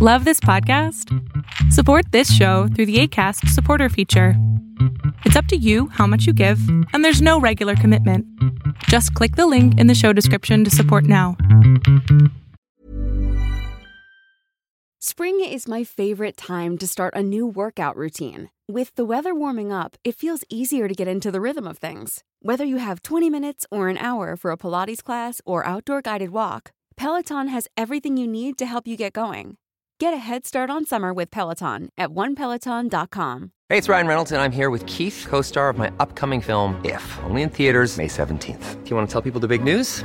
Love this podcast? Support this show through the ACAST supporter feature. It's up to you how much you give, and there's no regular commitment. Just click the link in the show description to support now. Spring is my favorite time to start a new workout routine. With the weather warming up, it feels easier to get into the rhythm of things. Whether you have 20 minutes or an hour for a Pilates class or outdoor guided walk, Peloton has everything you need to help you get going. Get a head start on summer with Peloton at onepeloton.com. Hey, it's Ryan Reynolds, and I'm here with Keith, co star of my upcoming film, If, only in theaters, May 17th. Do you want to tell people the big news?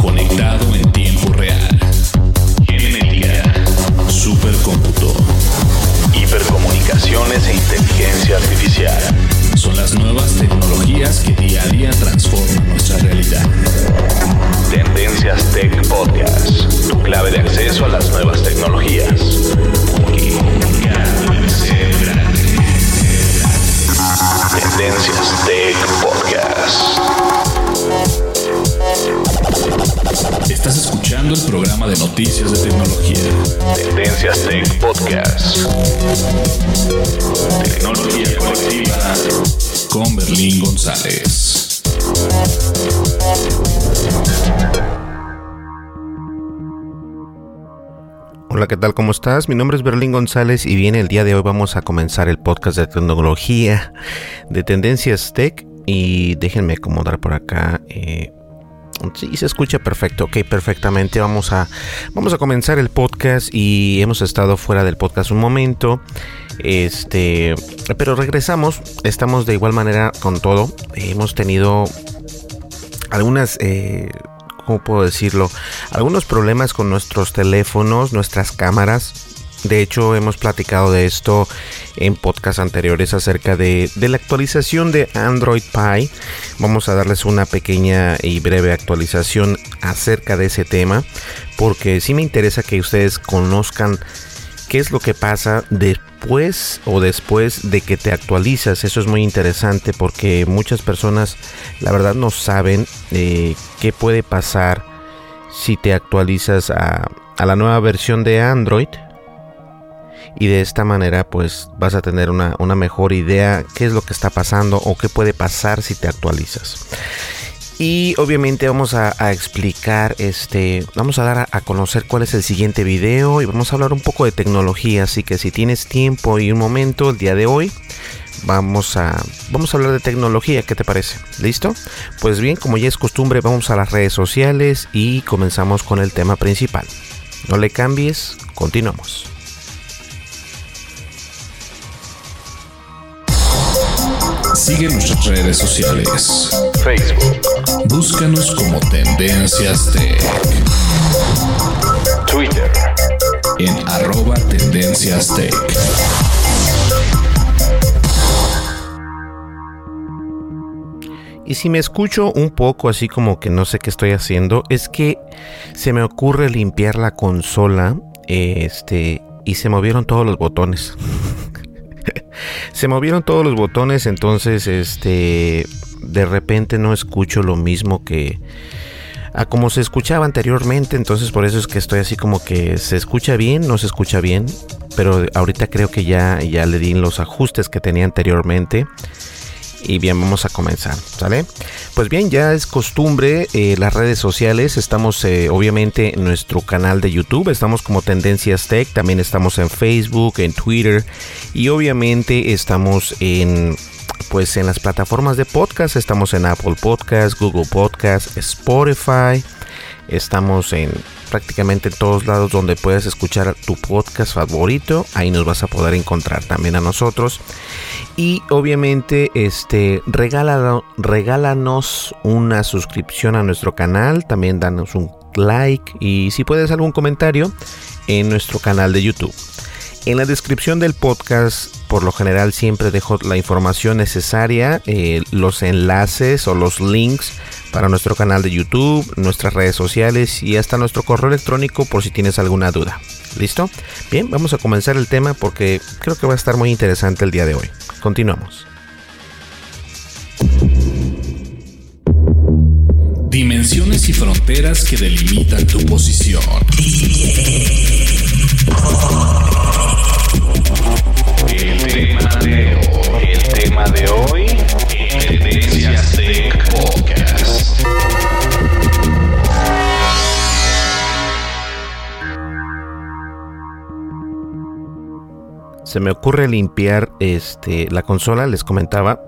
conectado en tiempo real. Genética, supercómputo, hipercomunicaciones e inteligencia artificial. Son las nuevas tecnologías que día a día transforman nuestra realidad. Tendencias Tech Podcast, tu clave de acceso a las nuevas tecnologías. Tendencias Tech Podcast. Estás escuchando el programa de noticias de tecnología. Tendencias Tech Podcast. Tecnología colectiva con Berlín González. Hola, ¿qué tal? ¿Cómo estás? Mi nombre es Berlín González y bien, el día de hoy vamos a comenzar el podcast de tecnología de Tendencias Tech y déjenme acomodar por acá. Eh, sí, se escucha perfecto, ok, perfectamente. Vamos a, vamos a comenzar el podcast y hemos estado fuera del podcast un momento. Este, pero regresamos, estamos de igual manera con todo. hemos tenido algunas... Eh, ¿cómo puedo decirlo? Algunos problemas con nuestros teléfonos, nuestras cámaras. De hecho, hemos platicado de esto en podcasts anteriores acerca de, la actualización de Android Pie. Vamos a darles una pequeña y breve actualización acerca de ese tema, porque sí me interesa que ustedes conozcan qué es lo que pasa después o después de que te actualizas. Eso es muy interesante porque muchas personas la verdad no saben eh, qué puede pasar si te actualizas a la nueva versión de Android y de esta manera pues vas a tener una, una, mejor idea qué es lo que está pasando o qué puede pasar si te actualizas. Y obviamente vamos a, explicar, este, vamos a dar a, a, conocer cuál es el siguiente video y vamos a hablar un poco de tecnología. Así que si tienes tiempo y un momento el día de hoy, vamos a, vamos a hablar de tecnología. ¿Qué te parece? ¿Listo? Pues bien, como ya es costumbre, vamos a las redes sociales y comenzamos con el tema principal. No le cambies, continuamos. Sigue nuestras redes sociales. Facebook. Búscanos como Tendencias Tech. Twitter. En arroba Tendencias Tech. Y si me escucho un poco así como que no sé qué estoy haciendo, es que se me ocurre limpiar la consola, este, y se movieron todos los botones. se movieron todos los botones, entonces este de repente no escucho lo mismo que a como se escuchaba anteriormente, entonces por eso es que estoy así como que se escucha bien, no se escucha bien, pero ahorita creo que ya ya le di los ajustes que tenía anteriormente. Y bien, vamos a comenzar, ¿sale? Pues bien, ya es costumbre eh, las redes sociales. Estamos eh, obviamente en nuestro canal de YouTube. Estamos como Tendencias Tech. También estamos en Facebook, en Twitter. Y obviamente estamos en pues en las plataformas de podcast. Estamos en Apple Podcast, Google Podcast, Spotify. Estamos en prácticamente en todos lados donde puedes escuchar tu podcast favorito. Ahí nos vas a poder encontrar también a nosotros. Y obviamente, este, regálalo, regálanos una suscripción a nuestro canal. También danos un like. Y si puedes algún comentario en nuestro canal de YouTube. En la descripción del podcast, por lo general, siempre dejo la información necesaria, eh, los enlaces o los links para nuestro canal de YouTube, nuestras redes sociales y hasta nuestro correo electrónico por si tienes alguna duda. ¿Listo? Bien, vamos a comenzar el tema porque creo que va a estar muy interesante el día de hoy. Continuamos. Dimensiones y fronteras que delimitan tu posición. Tema de hoy, Tendencias Tech Podcast. Se me ocurre limpiar este la consola, les comentaba,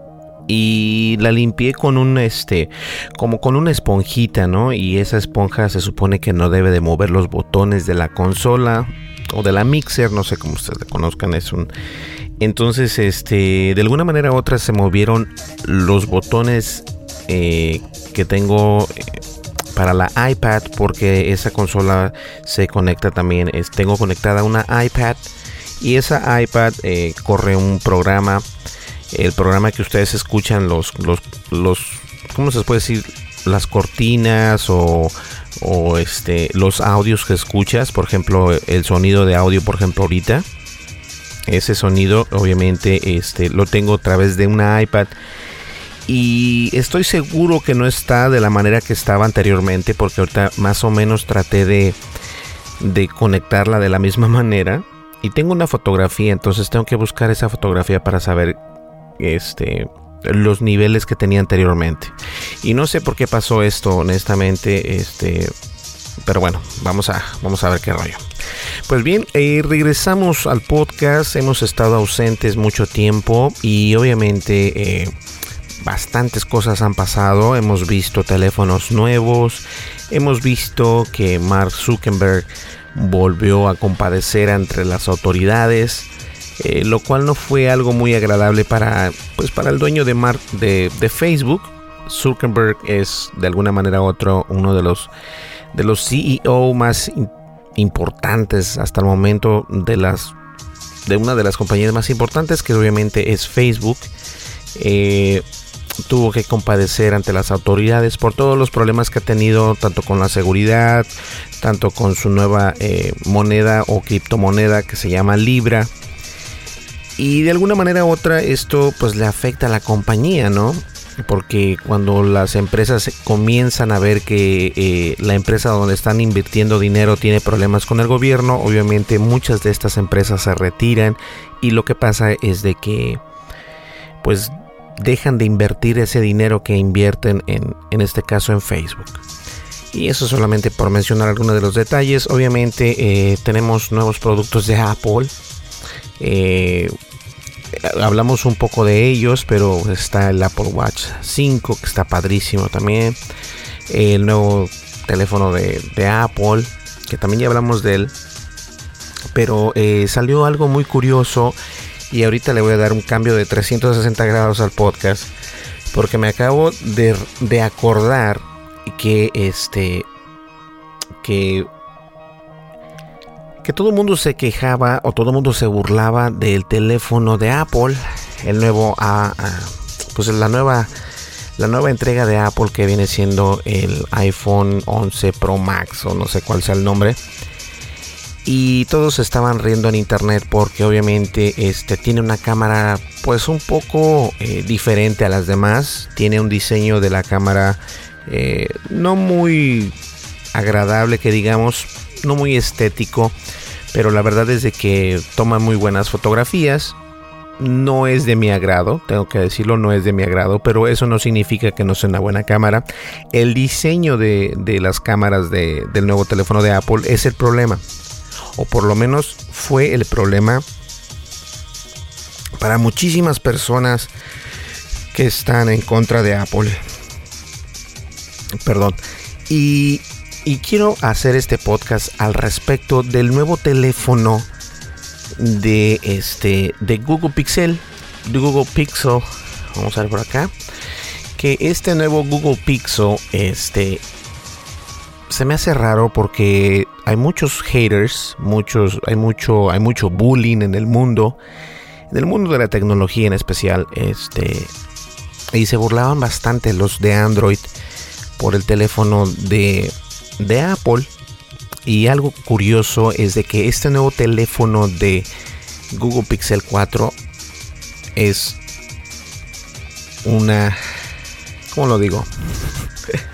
y la limpié con un este como con una esponjita, ¿no? Y esa esponja se supone que no debe de mover los botones de la consola o de la mixer, no sé cómo ustedes la conozcan, es un entonces este de alguna manera u otra se movieron los botones eh, que tengo eh, para la iPad porque esa consola se conecta también, es, tengo conectada una iPad y esa iPad eh, corre un programa el programa que ustedes escuchan, los, los, los ¿cómo se puede decir? Las cortinas o, o este, los audios que escuchas, por ejemplo, el sonido de audio, por ejemplo, ahorita. Ese sonido, obviamente, este, lo tengo a través de una iPad. Y estoy seguro que no está de la manera que estaba anteriormente, porque ahorita más o menos traté de, de conectarla de la misma manera. Y tengo una fotografía, entonces tengo que buscar esa fotografía para saber este, los niveles que tenía anteriormente. Y no sé por qué pasó esto, honestamente, este, pero bueno, vamos a, vamos a ver qué rollo. Pues bien, eh, regresamos al podcast, hemos estado ausentes mucho tiempo y obviamente eh, bastantes cosas han pasado, hemos visto teléfonos nuevos, hemos visto que Mark Zuckerberg volvió a compadecer entre las autoridades, eh, lo cual no fue algo muy agradable para, pues, para el dueño de, Mar de, Facebook. Zuckerberg es de alguna manera otro uno de los de los CEO más importantes hasta el momento de las de una de las compañías más importantes que obviamente es Facebook. Eh, tuvo que compadecer ante las autoridades por todos los problemas que ha tenido, tanto con la seguridad, tanto con su nueva eh, moneda o criptomoneda que se llama Libra. Y de alguna manera u otra esto pues le afecta a la compañía, ¿no? Porque cuando las empresas comienzan a ver que eh, la empresa donde están invirtiendo dinero tiene problemas con el gobierno, obviamente muchas de estas empresas se retiran y lo que pasa es de que pues dejan de invertir ese dinero que invierten en, en este caso en Facebook. Y eso solamente por mencionar algunos de los detalles. Obviamente eh, tenemos nuevos productos de Apple. Eh, hablamos un poco de ellos, pero está el Apple Watch 5, que está padrísimo también. El nuevo teléfono de, Apple, que también ya hablamos de él. Pero eh, salió algo muy curioso y ahorita le voy a dar un cambio de 360 grados al podcast. Porque me acabo de, de acordar que este que que todo el mundo se quejaba o todo el mundo se burlaba del teléfono de Apple, el nuevo pues la nueva la nueva entrega de Apple que viene siendo el iPhone 11 Pro Max o no sé cuál sea el nombre. Y todos estaban riendo en internet porque obviamente este tiene una cámara pues un poco eh, diferente a las demás. Tiene un diseño de la cámara eh, no muy agradable que digamos, no muy estético, pero la verdad es de que toma muy buenas fotografías. No es de mi agrado, tengo que decirlo, no es de mi agrado, pero eso no significa que no sea una buena cámara. El diseño de, las cámaras del nuevo teléfono de Apple es el problema, o por lo menos fue el problema para muchísimas personas que están en contra de Apple. Perdón. Y y quiero hacer este podcast al respecto del nuevo teléfono de este de Google Pixel, de Google Pixel. Vamos a ver por acá que este nuevo Google Pixel este se me hace raro porque hay muchos haters, muchos, hay mucho, hay mucho bullying en el mundo, en el mundo de la tecnología en especial, este, y se burlaban bastante los de Android por el teléfono de, de Apple. Y algo curioso es de que este nuevo teléfono de Google Pixel 4 es una, ¿cómo lo digo?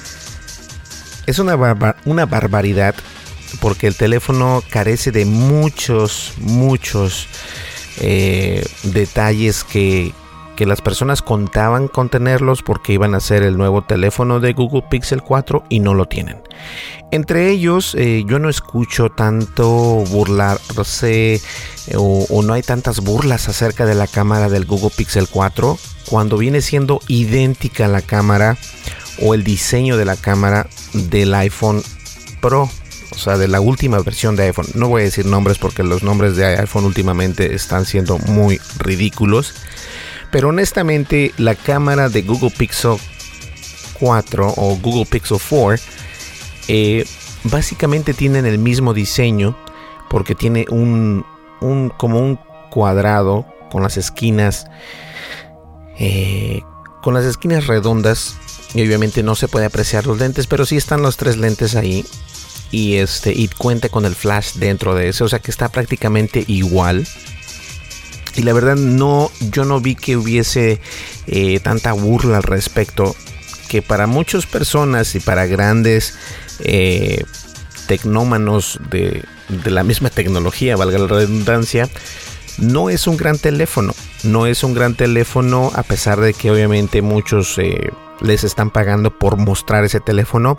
es una, una barbaridad porque el teléfono carece de muchos, muchos eh, detalles que, que las personas contaban con tenerlos porque iban a ser el nuevo teléfono de Google Pixel 4 y no lo tienen. Entre ellos, eh, yo no escucho tanto burlarse eh, o, o, no hay tantas burlas acerca de la cámara del Google Pixel 4 cuando viene siendo idéntica la cámara o el diseño de la cámara del iPhone Pro. O sea, de la última versión de iPhone. No voy a decir nombres porque los nombres de iPhone últimamente están siendo muy ridículos. Pero honestamente, la cámara de Google Pixel 4 o Google Pixel 4 eh, básicamente tienen el mismo diseño porque tiene un, un como un cuadrado con las esquinas eh, con las esquinas redondas y obviamente no se puede apreciar los lentes, pero sí están los tres lentes ahí. Y este, y cuenta con el flash dentro de ese. O sea que está prácticamente igual. Y la verdad no, yo no vi que hubiese eh, tanta burla al respecto. Que para muchas personas y para grandes eh, tecnómanos de, de la misma tecnología, valga la redundancia, no es un gran teléfono. No es un gran teléfono a pesar de que obviamente muchos eh, les están pagando por mostrar ese teléfono.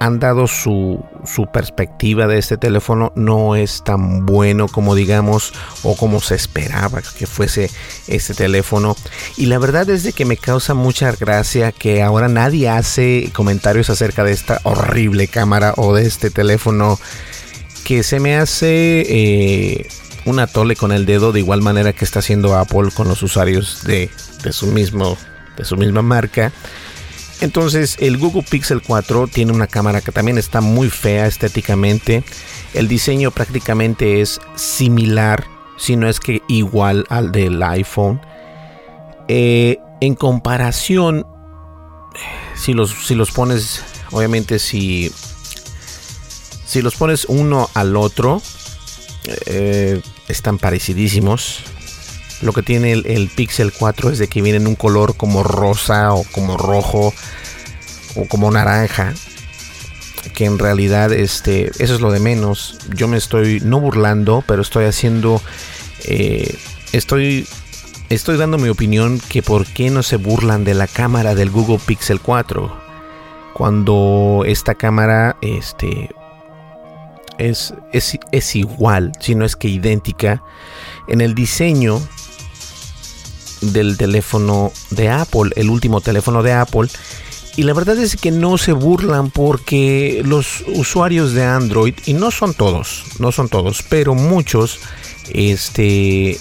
Han dado su, su, perspectiva de este teléfono. No es tan bueno como digamos o como se esperaba que fuese este teléfono. Y la verdad es de que me causa mucha gracia que ahora nadie hace comentarios acerca de esta horrible cámara o de este teléfono que se me hace... Eh, un atole con el dedo de igual manera que está haciendo Apple con los usuarios de, de, su mismo de su misma marca entonces el Google Pixel 4 tiene una cámara que también está muy fea estéticamente. El diseño prácticamente es similar, si no es que igual al del iPhone. Eh, en comparación, si los, si los pones, obviamente si, si los pones uno al otro, eh, están parecidísimos. Lo que tiene el, Pixel 4 es de que viene en un color como rosa o como rojo o como naranja. Que en realidad este, eso es lo de menos. Yo me estoy no burlando, pero estoy haciendo... Eh, estoy estoy dando mi opinión que por qué no se burlan de la cámara del Google Pixel 4 cuando esta cámara este es, es, es, igual, si no es que idéntica en el diseño del teléfono de Apple, el último teléfono de Apple. Y la verdad es que no se burlan porque los usuarios de Android, y no son todos, no son todos, pero muchos, este,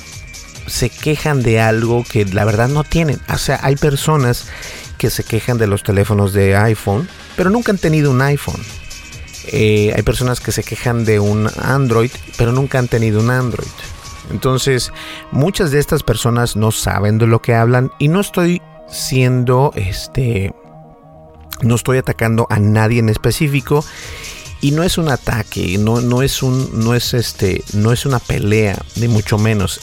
se quejan de algo que la verdad no tienen. O sea, hay personas que se quejan de los teléfonos de iPhone, pero nunca han tenido un iPhone. Eh, hay personas que se quejan de un Android, pero nunca han tenido un Android. Entonces, muchas de estas personas no saben de lo que hablan y no estoy siendo este no estoy atacando a nadie en específico y no es un ataque, no, no es un no es este no es una pelea ni mucho menos.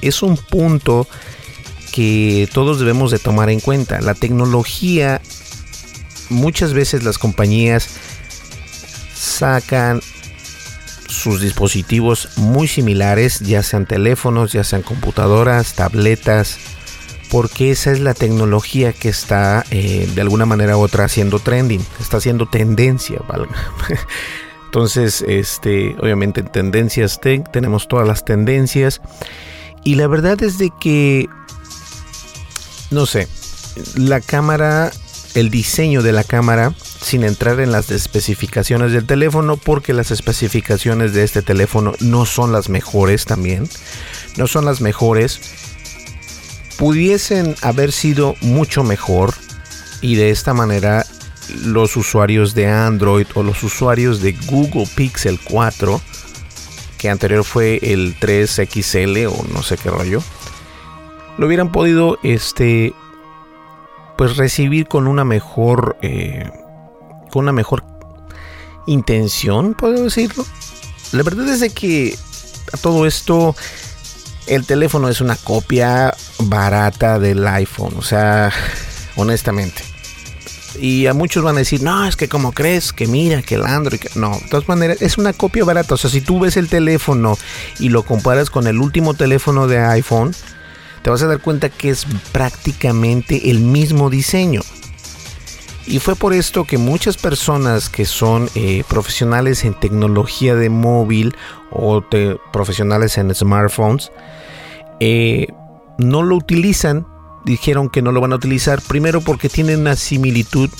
Es un punto que todos debemos de tomar en cuenta. La tecnología muchas veces las compañías sacan sus dispositivos muy similares, ya sean teléfonos, ya sean computadoras, tabletas, porque esa es la tecnología que está eh, de alguna manera u otra haciendo trending, está haciendo tendencia, Entonces, este, obviamente en tendencias tech tenemos todas las tendencias y la verdad es de que no sé, la cámara, el diseño de la cámara sin entrar en las especificaciones del teléfono porque las especificaciones de este teléfono no son las mejores también. No son las mejores. Pudiesen haber sido mucho mejor y de esta manera los usuarios de Android o los usuarios de Google Pixel 4, que anterior fue el 3XL o no sé qué rollo, lo hubieran podido este pues recibir con una mejor eh, con una mejor intención, puedo decirlo. La verdad es de que a todo esto el teléfono es una copia barata del iPhone, o sea, honestamente. Y a muchos van a decir, no, es que como crees, que mira, que el Android, no, de todas maneras, es una copia barata. O sea, si tú ves el teléfono y lo comparas con el último teléfono de iPhone, te vas a dar cuenta que es prácticamente el mismo diseño. Y fue por esto que muchas personas que son eh, profesionales en tecnología de móvil o profesionales en smartphones, eh, no lo utilizan. Dijeron que no lo van a utilizar. Primero porque tienen una similitud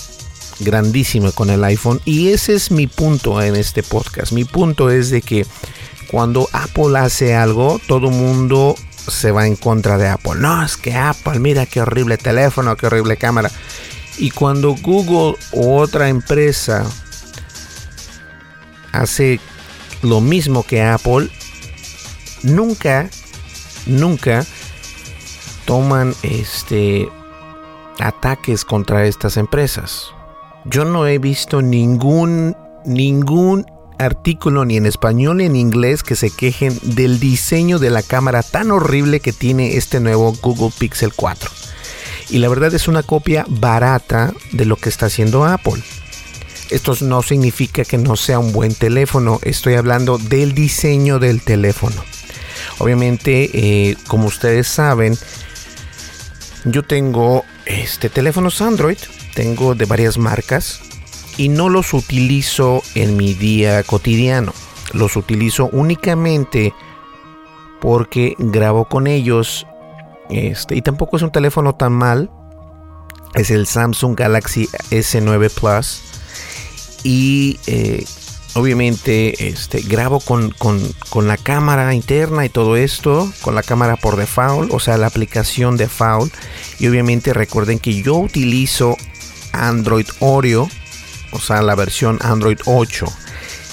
grandísima con el iPhone. Y ese es mi punto en este podcast. Mi punto es de que cuando Apple hace algo, todo mundo se va en contra de Apple. No, es que Apple, mira qué horrible teléfono, qué horrible cámara. Y cuando Google u otra empresa hace lo mismo que Apple, nunca, nunca toman este ataques contra estas empresas. Yo no he visto ningún ningún artículo ni en español ni en inglés que se quejen del diseño de la cámara tan horrible que tiene este nuevo Google Pixel 4 y la verdad es una copia barata de lo que está haciendo Apple. Esto no significa que no sea un buen teléfono, estoy hablando del diseño del teléfono. Obviamente, eh, como ustedes saben, yo tengo este teléfonos Android, tengo de varias marcas y no los utilizo en mi día cotidiano. Los utilizo únicamente porque grabo con ellos este, y tampoco es un teléfono tan mal. Es el Samsung Galaxy S9 Plus. Y eh, obviamente este, grabo con, la cámara interna y todo esto. Con la cámara por default. O sea, la aplicación default. Y obviamente recuerden que yo utilizo Android Oreo. O sea, la versión Android 8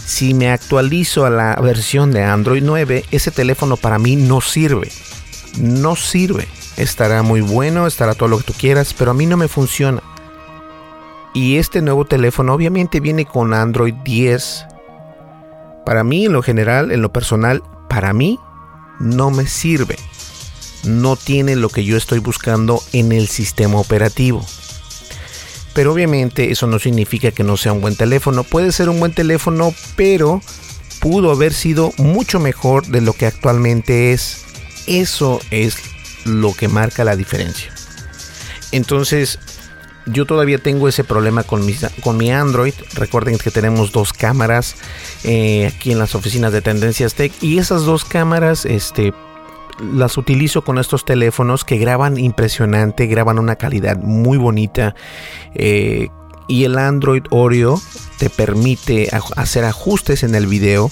si me actualizo a la versión de Android 9, ese teléfono para mí no sirve no sirve. Estará muy bueno, estará todo lo que tú quieras, pero a mí no me funciona. Y este nuevo teléfono obviamente viene con Android 10. Para mí, en lo general, en lo personal, para mí no me sirve. No tiene lo que yo estoy buscando en el sistema operativo. Pero obviamente eso no significa que no sea un buen teléfono. Puede ser un buen teléfono, pero pudo haber sido mucho mejor de lo que actualmente es. Eso es lo que marca la diferencia. Entonces, yo todavía tengo ese problema con mi, con mi Android. Recuerden que tenemos dos cámaras eh, aquí en las oficinas de Tendencias Tech. Y esas dos cámaras, este, las utilizo con estos teléfonos que graban impresionante, graban una calidad muy bonita. Eh, y el Android Oreo te permite hacer ajustes en el video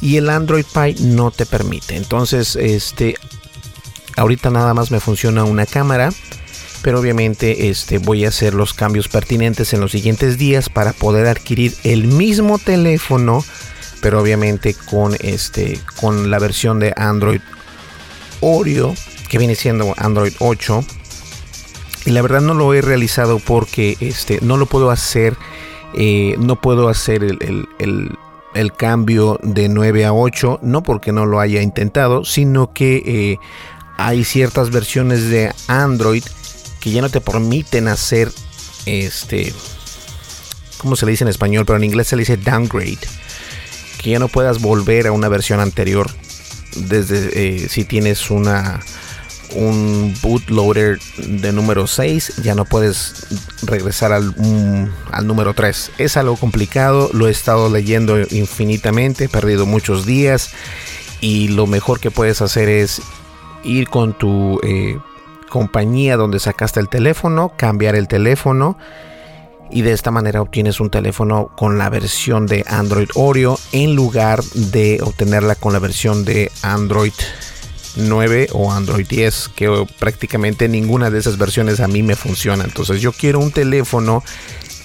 y el Android Pie no te permite. Entonces, este, ahorita nada más me funciona una cámara, pero obviamente este, voy a hacer los cambios pertinentes en los siguientes días para poder adquirir el mismo teléfono, pero obviamente con este, con la versión de Android Oreo que viene siendo Android 8 y la verdad no lo he realizado porque este no lo puedo hacer eh, no puedo hacer el, el cambio de 9 a 8, no porque no lo haya intentado, sino que eh, hay ciertas versiones de Android que ya no te permiten hacer este, ¿cómo se le dice en español? Pero en inglés se le dice downgrade, que ya no puedas volver a una versión anterior desde eh, si tienes una un bootloader de número 6, ya no puedes regresar al, al, número 3. Es algo complicado, lo he estado leyendo infinitamente, he perdido muchos días y lo mejor que puedes hacer es ir con tu eh, compañía donde sacaste el teléfono, cambiar el teléfono y de esta manera obtienes un teléfono con la versión de Android Oreo en lugar de obtenerla con la versión de Android 9 o Android 10, que prácticamente ninguna de esas versiones a mí me funciona. Entonces yo quiero un teléfono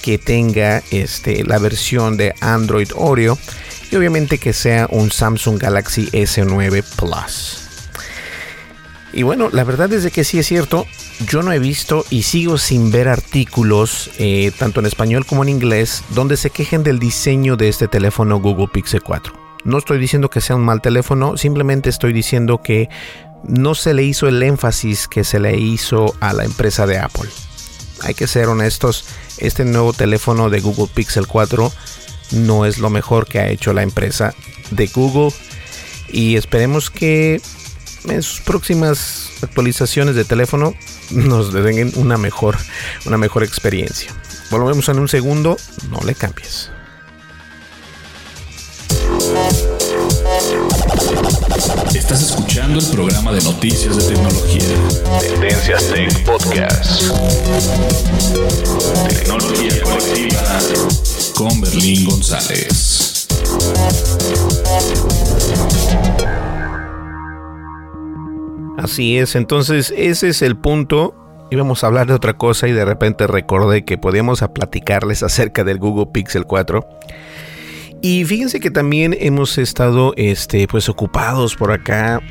que tenga este, la versión de Android Oreo y obviamente que sea un Samsung Galaxy S9 Plus. Y bueno, la verdad es de que sí es cierto, yo no he visto y sigo sin ver artículos, eh, tanto en español como en inglés, donde se quejen del diseño de este teléfono Google Pixel 4. No estoy diciendo que sea un mal teléfono, simplemente estoy diciendo que no se le hizo el énfasis que se le hizo a la empresa de Apple. Hay que ser honestos, este nuevo teléfono de Google Pixel 4 no es lo mejor que ha hecho la empresa de Google y esperemos que en sus próximas actualizaciones de teléfono nos den una mejor, una mejor experiencia. Volvemos en un segundo, no le cambies. Estás escuchando el programa de noticias de tecnología. Tendencias Tech Podcast. Tecnología colectiva con Berlín González. Así es, entonces ese es el punto. Íbamos a hablar de otra cosa y de repente recordé que podíamos platicarles acerca del Google Pixel 4. Y fíjense que también hemos estado este, pues ocupados por acá.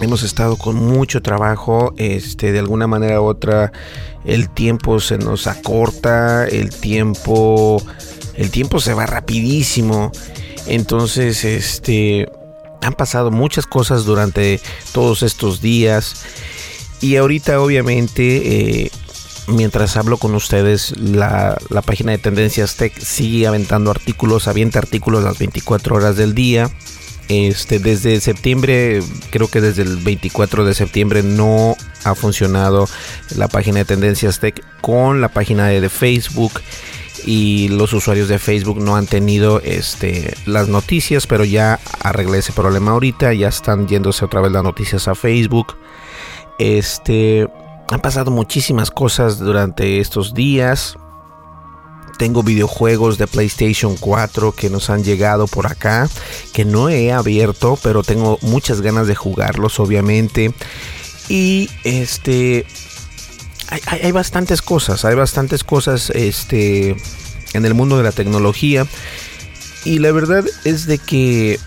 Hemos estado con mucho trabajo, este, de alguna manera u otra el tiempo se nos acorta, el tiempo el tiempo se va rapidísimo. Entonces, este han pasado muchas cosas durante todos estos días y ahorita obviamente eh, mientras hablo con ustedes, la, página de Tendencias Tech sigue aventando artículos, avienta artículos las 24 horas del día. Este, desde septiembre, creo que desde el 24 de septiembre no ha funcionado la página de Tendencias Tech con la página de, Facebook y los usuarios de Facebook no han tenido este, las noticias, pero ya arreglé ese problema ahorita, ya están yéndose otra vez las noticias a Facebook. Este, han pasado muchísimas cosas durante estos días. Tengo videojuegos de PlayStation 4 que nos han llegado por acá, que no he abierto, pero tengo muchas ganas de jugarlos, obviamente. Y este, hay, bastantes cosas, hay bastantes cosas, este, en el mundo de la tecnología. Y la verdad es de que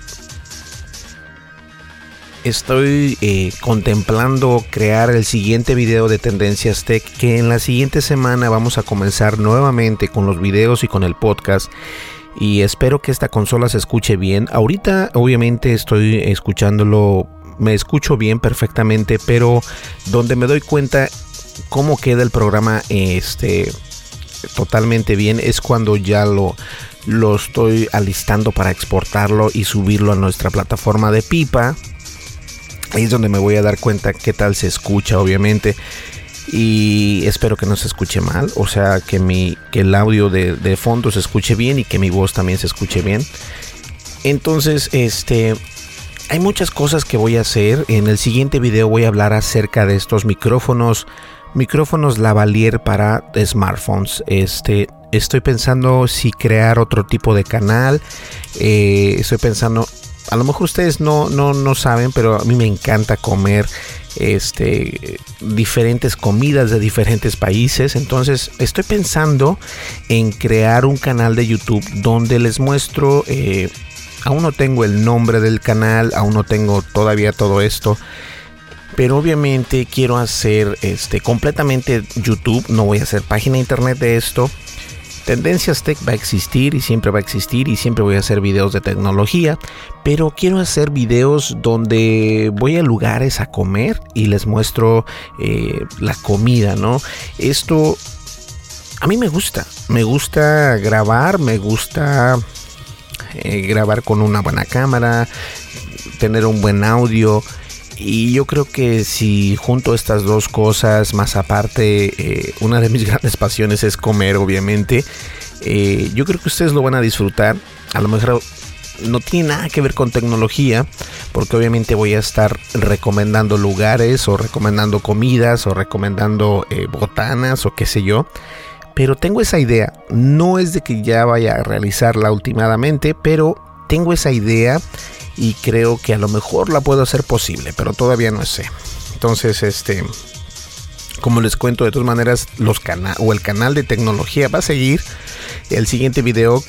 estoy eh, contemplando crear el siguiente video de Tendencias Tech que en la siguiente semana vamos a comenzar nuevamente con los videos y con el podcast y espero que esta consola se escuche bien. Ahorita obviamente estoy escuchándolo, me escucho bien perfectamente, pero donde me doy cuenta cómo queda el programa este totalmente bien es cuando ya lo lo estoy alistando para exportarlo y subirlo a nuestra plataforma de pipa Ahí es donde me voy a dar cuenta qué tal se escucha, obviamente. Y espero que no se escuche mal. O sea, que, mi, que el audio de, de fondo se escuche bien y que mi voz también se escuche bien. Entonces, este, hay muchas cosas que voy a hacer. En el siguiente video voy a hablar acerca de estos micrófonos, micrófonos lavalier para smartphones. Este, estoy pensando si crear otro tipo de canal. Eh, estoy pensando a lo mejor ustedes no, no, no saben, pero a mí me encanta comer este diferentes comidas de diferentes países entonces estoy pensando en crear un canal de youtube donde les muestro eh, aún no tengo el nombre del canal aún no tengo todavía todo esto pero obviamente quiero hacer este completamente youtube no voy a hacer página internet de esto Tendencias Tech va a existir y siempre va a existir y siempre voy a hacer videos de tecnología, pero quiero hacer videos donde voy a lugares a comer y les muestro eh, la comida, ¿no? Esto a mí me gusta, me gusta grabar, me gusta eh, grabar con una buena cámara, tener un buen audio. Y yo creo que si junto estas dos cosas, más aparte, eh, una de mis grandes pasiones es comer, obviamente, eh, yo creo que ustedes lo van a disfrutar. A lo mejor no tiene nada que ver con tecnología, porque obviamente voy a estar recomendando lugares o recomendando comidas o recomendando eh, botanas o qué sé yo. Pero tengo esa idea, no es de que ya vaya a realizarla últimamente, pero tengo esa idea y creo que a lo mejor la puedo hacer posible, pero todavía no sé. Entonces, este, Como les cuento, de todas maneras, los cana o el canal de tecnología va a seguir. El siguiente video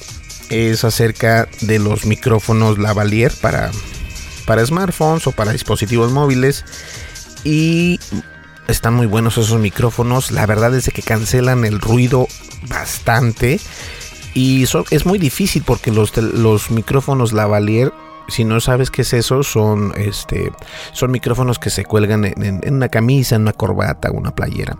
es acerca de los micrófonos lavalier para, para smartphones o para dispositivos móviles. Y están muy buenos esos micrófonos. La verdad es que cancelan el ruido bastante. Y es muy difícil porque los, los micrófonos lavalier si no sabes qué es eso, son, este, son micrófonos que se cuelgan en, una camisa, en una corbata, una playera.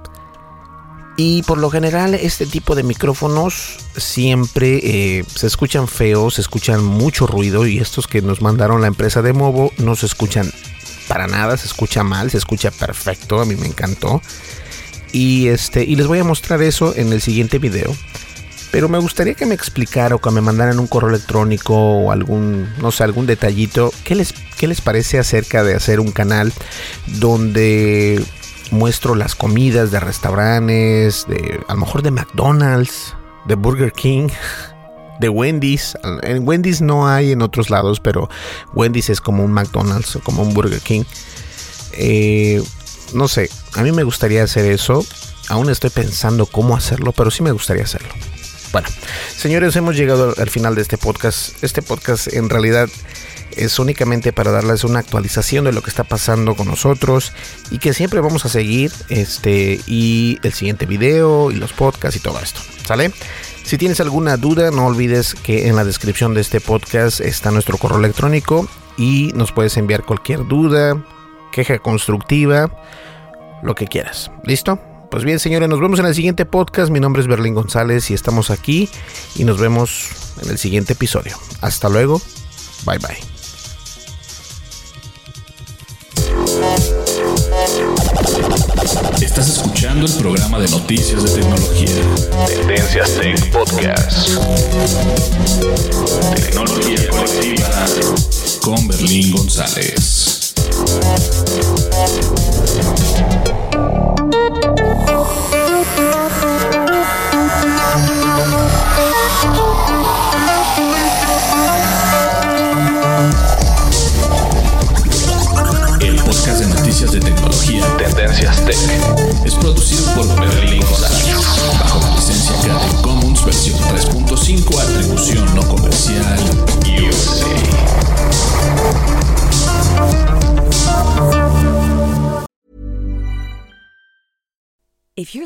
Y por lo general este tipo de micrófonos siempre eh, se escuchan feos, se escuchan mucho ruido y estos que nos mandaron la empresa de Movo no se escuchan para nada, se escucha mal, se escucha perfecto, a mí me encantó. Y, este, y les voy a mostrar eso en el siguiente video. Pero me gustaría que me explicara o que me mandaran un correo electrónico o algún, no sé, algún detallito. ¿Qué les, qué les parece acerca de hacer un canal donde muestro las comidas de restaurantes, de a lo mejor de McDonald's, de Burger King, de Wendy's. En Wendy's no hay en otros lados, pero Wendy's es como un McDonald's o como un Burger King. Eh, no sé, a mí me gustaría hacer eso. Aún estoy pensando cómo hacerlo, pero sí me gustaría hacerlo. Bueno, señores, hemos llegado al final de este podcast. Este podcast en realidad es únicamente para darles una actualización de lo que está pasando con nosotros y que siempre vamos a seguir este y el siguiente video y los podcasts y todo esto. ¿Sale? Si tienes alguna duda, no olvides que en la descripción de este podcast está nuestro correo electrónico y nos puedes enviar cualquier duda, queja constructiva, lo que quieras. ¿Listo? Pues bien, señores, nos vemos en el siguiente podcast. Mi nombre es Berlín González y estamos aquí y nos vemos en el siguiente episodio. Hasta luego. Bye bye. Estás escuchando el programa de noticias de tecnología. Tendencias Tech Podcast. Tecnología colectiva con Berlín González.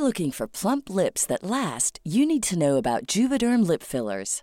Looking for plump lips that last, you need to know about Juvederm lip fillers.